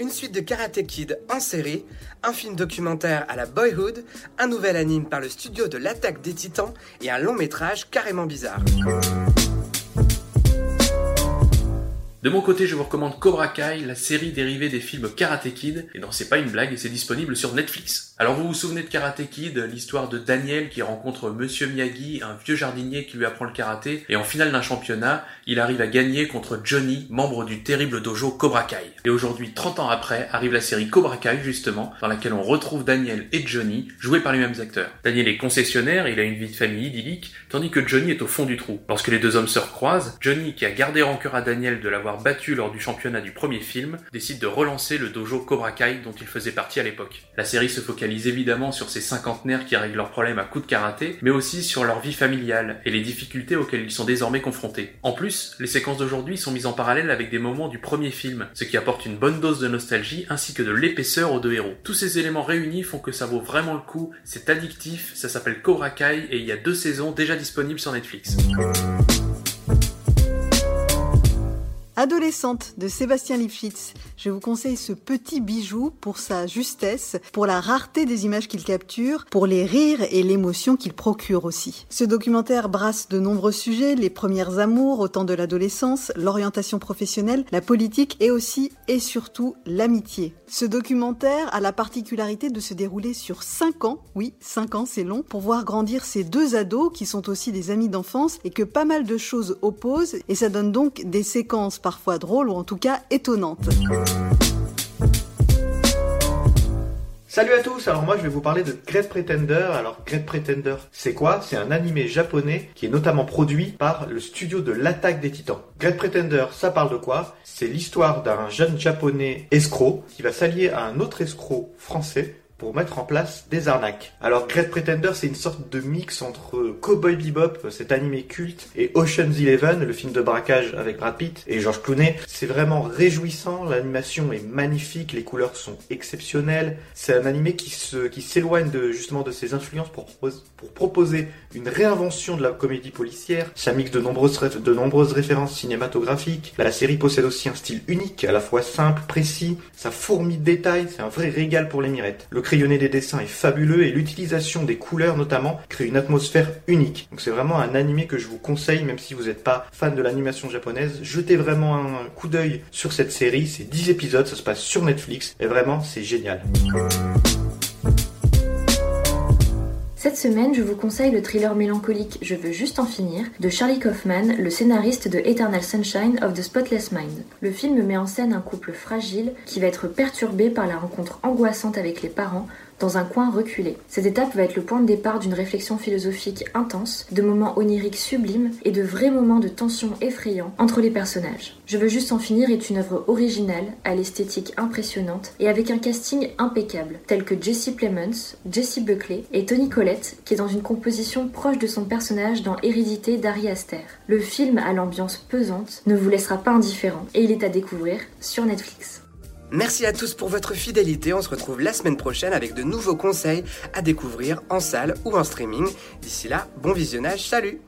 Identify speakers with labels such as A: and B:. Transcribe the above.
A: une suite de Karate Kid en série, un film documentaire à la Boyhood, un nouvel anime par le studio de l'attaque des titans et un long métrage carrément bizarre.
B: De mon côté, je vous recommande Cobra Kai, la série dérivée des films Karate Kid, et non c'est pas une blague, c'est disponible sur Netflix. Alors vous vous souvenez de Karate Kid, l'histoire de Daniel qui rencontre Monsieur Miyagi, un vieux jardinier qui lui apprend le karaté, et en finale d'un championnat, il arrive à gagner contre Johnny, membre du terrible dojo Cobra Kai. Et aujourd'hui, 30 ans après, arrive la série Cobra Kai justement, dans laquelle on retrouve Daniel et Johnny, joués par les mêmes acteurs. Daniel est concessionnaire, il a une vie de famille idyllique, tandis que Johnny est au fond du trou. Lorsque les deux hommes se recroisent, Johnny, qui a gardé rancœur à Daniel de l'avoir battu lors du championnat du premier film, décide de relancer le dojo Cobra dont il faisait partie à l'époque. La série se focalise évidemment sur ces cinquantenaires qui règlent leurs problèmes à coups de karaté, mais aussi sur leur vie familiale et les difficultés auxquelles ils sont désormais confrontés. En plus, les séquences d'aujourd'hui sont mises en parallèle avec des moments du premier film, ce qui apporte une bonne dose de nostalgie ainsi que de l'épaisseur aux deux héros. Tous ces éléments réunis font que ça vaut vraiment le coup, c'est addictif, ça s'appelle Cobra et il y a deux saisons déjà disponibles sur Netflix.
C: Adolescente de Sébastien Lifshitz, je vous conseille ce petit bijou pour sa justesse, pour la rareté des images qu'il capture, pour les rires et l'émotion qu'il procure aussi. Ce documentaire brasse de nombreux sujets, les premières amours au temps de l'adolescence, l'orientation professionnelle, la politique et aussi et surtout l'amitié. Ce documentaire a la particularité de se dérouler sur 5 ans, oui 5 ans c'est long, pour voir grandir ces deux ados qui sont aussi des amis d'enfance et que pas mal de choses opposent et ça donne donc des séquences parfois drôles ou en tout cas étonnantes.
D: Salut à tous, alors moi je vais vous parler de Great Pretender. Alors Great Pretender, c'est quoi? C'est un animé japonais qui est notamment produit par le studio de l'attaque des titans. Great Pretender, ça parle de quoi? C'est l'histoire d'un jeune japonais escroc qui va s'allier à un autre escroc français pour mettre en place des arnaques. Alors Great Pretender, c'est une sorte de mix entre Cowboy Bebop, cet animé culte, et Ocean's Eleven, le film de braquage avec Brad Pitt et George Clooney. C'est vraiment réjouissant, l'animation est magnifique, les couleurs sont exceptionnelles. C'est un animé qui se qui s'éloigne de justement de ses influences pour proposer une réinvention de la comédie policière. Ça mixe de nombreuses références cinématographiques. La série possède aussi un style unique, à la fois simple, précis, ça fourmille de détails, c'est un vrai régal pour les mirettes. Crayonné des dessins est fabuleux et l'utilisation des couleurs notamment crée une atmosphère unique. Donc c'est vraiment un animé que je vous conseille même si vous n'êtes pas fan de l'animation japonaise. Jetez vraiment un coup d'œil sur cette série, c'est 10 épisodes, ça se passe sur Netflix et vraiment c'est génial.
E: Cette semaine, je vous conseille le thriller mélancolique Je veux juste en finir de Charlie Kaufman, le scénariste de Eternal Sunshine of the Spotless Mind. Le film met en scène un couple fragile qui va être perturbé par la rencontre angoissante avec les parents dans un coin reculé. Cette étape va être le point de départ d'une réflexion philosophique intense, de moments oniriques sublimes et de vrais moments de tension effrayants entre les personnages. Je veux juste en finir est une œuvre originale, à l'esthétique impressionnante et avec un casting impeccable, tel que Jesse Plemons, Jesse Buckley et Tony Collette, qui est dans une composition proche de son personnage dans Hérédité d'Ari Aster. Le film à l'ambiance pesante ne vous laissera pas indifférent et il est à découvrir sur Netflix.
A: Merci à tous pour votre fidélité. On se retrouve la semaine prochaine avec de nouveaux conseils à découvrir en salle ou en streaming. D'ici là, bon visionnage. Salut